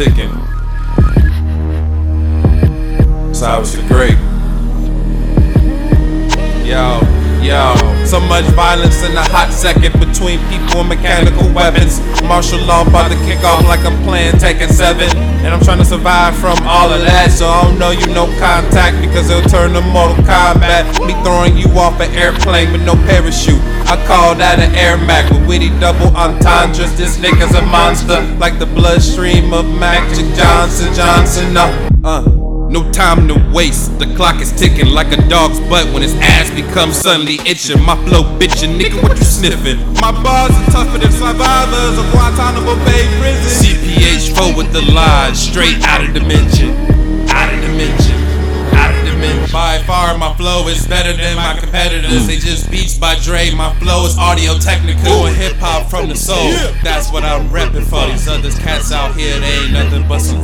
ticking. Cyrus the great. Yo, yo. So much violence in a hot second between people and mechanical weapons. Martial law about to kick off like I'm playing Tekken 7. And I'm trying to survive from all of that. So I don't know you no contact because it'll turn to Mortal Kombat. Me throwing you off an airplane with no parachute. I call that an air mac with witty double entendres. This nigga's a monster, like the bloodstream of Magic Johnson Johnson. Uh, uh. No time to waste. The clock is ticking like a dog's butt when his ass becomes suddenly itching. My flow bitchin', nigga, what you sniffing? My bars are tougher than survivors of Guantanamo Bay prison. CPH4 with the lies, straight out of dimension. Out of dimension. Flow is better than my competitors. They just beats by Dre. My flow is audio technical and hip hop from the soul. That's what I'm reppin' for. These other cats out here, they ain't nothing but some